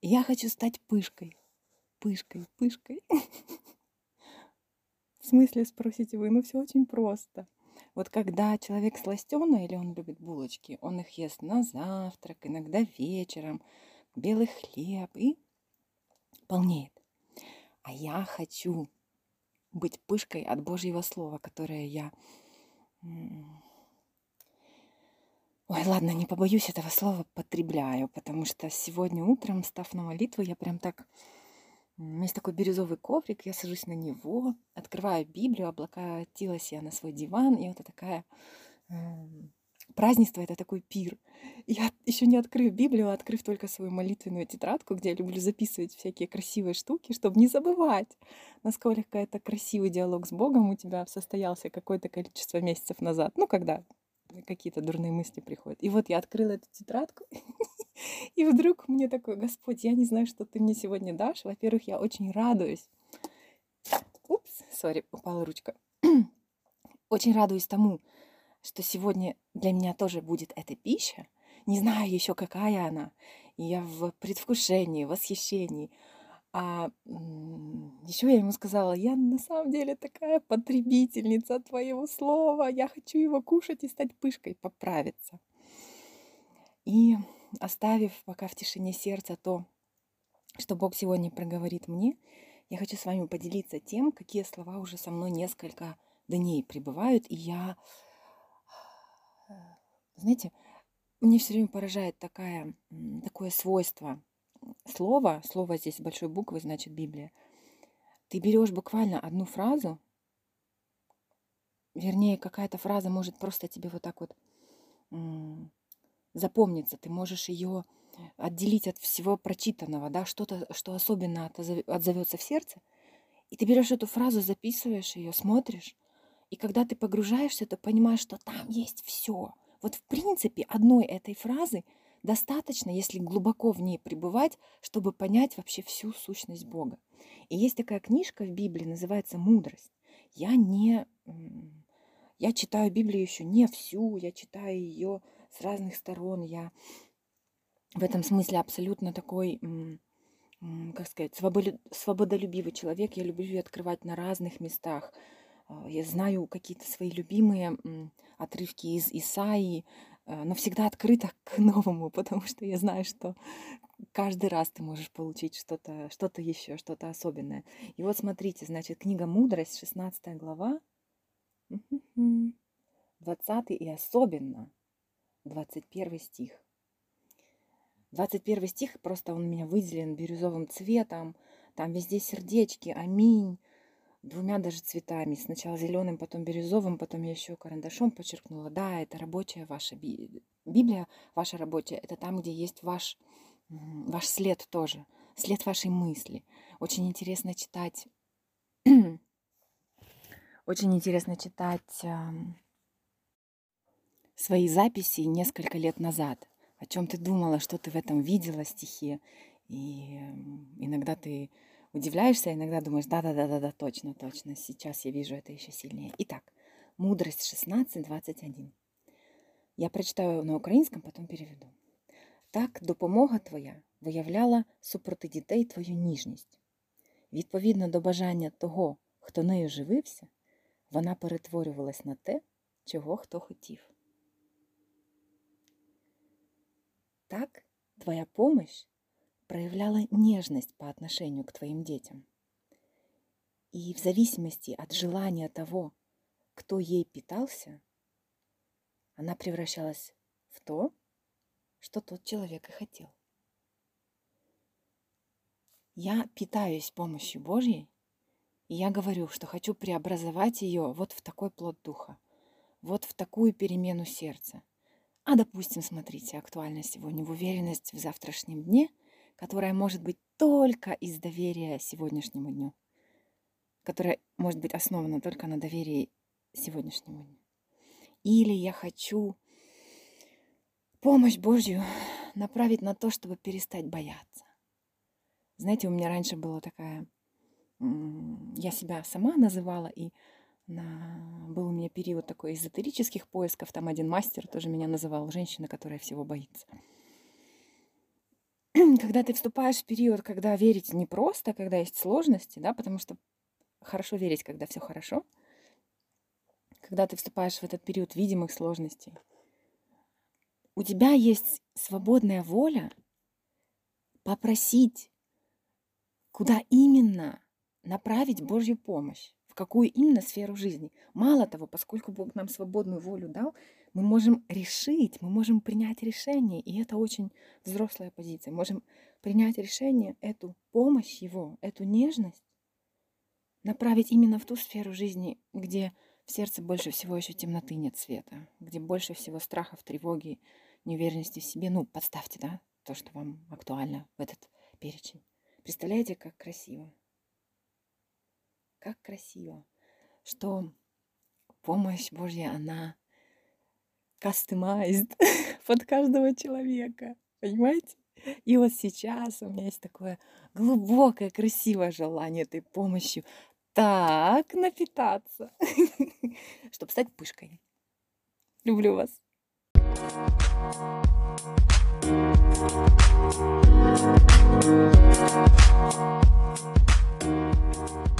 Я хочу стать пышкой. Пышкой, пышкой. В смысле, спросите вы? Ну, все очень просто. Вот когда человек сластеный или он любит булочки, он их ест на завтрак, иногда вечером, белый хлеб и полнеет. А я хочу быть пышкой от Божьего Слова, которое я... Ой, ладно, не побоюсь этого слова, потребляю, потому что сегодня утром, став на молитву, я прям так... У меня есть такой бирюзовый коврик, я сажусь на него, открываю Библию, облокотилась я на свой диван, и вот такая празднество это такой пир. Я еще не открыв Библию, а открыв только свою молитвенную тетрадку, где я люблю записывать всякие красивые штуки, чтобы не забывать, насколько это красивый диалог с Богом у тебя состоялся какое-то количество месяцев назад. Ну, когда какие-то дурные мысли приходят. И вот я открыла эту тетрадку, и вдруг мне такой, Господь, я не знаю, что ты мне сегодня дашь. Во-первых, я очень радуюсь. Упс, сори, упала ручка. очень радуюсь тому, что сегодня для меня тоже будет эта пища. Не знаю еще, какая она. И я в предвкушении, восхищении. А еще я ему сказала, я на самом деле такая потребительница твоего слова, я хочу его кушать и стать пышкой, поправиться. И оставив пока в тишине сердца то, что Бог сегодня проговорит мне, я хочу с вами поделиться тем, какие слова уже со мной несколько дней пребывают, и я знаете, мне все время поражает такая, такое свойство слова, слово здесь большой буквы, значит Библия. Ты берешь буквально одну фразу, вернее, какая-то фраза может просто тебе вот так вот запомниться, ты можешь ее отделить от всего прочитанного, да, что-то, что особенно отзовется в сердце, и ты берешь эту фразу, записываешь ее, смотришь, и когда ты погружаешься, ты понимаешь, что там есть все – вот в принципе одной этой фразы достаточно, если глубоко в ней пребывать, чтобы понять вообще всю сущность Бога. И есть такая книжка в Библии, называется «Мудрость». Я не... Я читаю Библию еще не всю, я читаю ее с разных сторон. Я в этом смысле абсолютно такой, как сказать, свободолюбивый человек. Я люблю ее открывать на разных местах. А, я знаю какие-то свои любимые отрывки из Исаии, но всегда открыта к новому, потому что я знаю, что каждый раз ты можешь получить что-то что еще, что-то особенное. И вот смотрите, значит, книга «Мудрость», 16 глава, 20 и особенно 21 стих. 21 стих, просто он у меня выделен бирюзовым цветом, там везде сердечки, аминь, двумя даже цветами. Сначала зеленым, потом бирюзовым, потом я еще карандашом подчеркнула. Да, это рабочая ваша Библия, ваша рабочая. Это там, где есть ваш, ваш след тоже, след вашей мысли. Очень интересно читать, очень интересно читать свои записи несколько лет назад. О чем ты думала, что ты в этом видела стихе. И иногда ты удивляешься, иногда думаешь, да-да-да-да-да, точно, точно, сейчас я вижу это еще сильнее. Итак, мудрость 16.21. Я прочитаю на українському, потім переведу. Так, допомога твоя виявляла супроти дітей твою ніжність. Відповідно до бажання того, хто нею живився, вона перетворювалась на те, чого хто хотів. Так, твоя помощь проявляла нежность по отношению к твоим детям. И в зависимости от желания того, кто ей питался, она превращалась в то, что тот человек и хотел. Я питаюсь помощью Божьей, и я говорю, что хочу преобразовать ее вот в такой плод духа, вот в такую перемену сердца. А, допустим, смотрите, актуально сегодня в уверенность в завтрашнем дне – которая может быть только из доверия сегодняшнему дню, которая может быть основана только на доверии сегодняшнему дню. Или я хочу помощь Божью направить на то, чтобы перестать бояться. Знаете, у меня раньше была такая... Я себя сама называла, и на... был у меня период такой эзотерических поисков. Там один мастер тоже меня называл женщина, которая всего боится. Когда ты вступаешь в период, когда верить непросто, когда есть сложности, да, потому что хорошо верить, когда все хорошо, когда ты вступаешь в этот период видимых сложностей, у тебя есть свободная воля попросить, куда именно направить Божью помощь, какую именно сферу жизни. Мало того, поскольку Бог нам свободную волю дал, мы можем решить, мы можем принять решение, и это очень взрослая позиция. Можем принять решение, эту помощь Его, эту нежность направить именно в ту сферу жизни, где в сердце больше всего еще темноты нет света, где больше всего страхов, тревоги, неуверенности в себе. Ну, подставьте, да, то, что вам актуально в этот перечень. Представляете, как красиво как красиво, что помощь Божья, она customized под каждого человека, понимаете? И вот сейчас у меня есть такое глубокое, красивое желание этой помощью так напитаться, чтобы стать пышкой. Люблю вас. Thank you.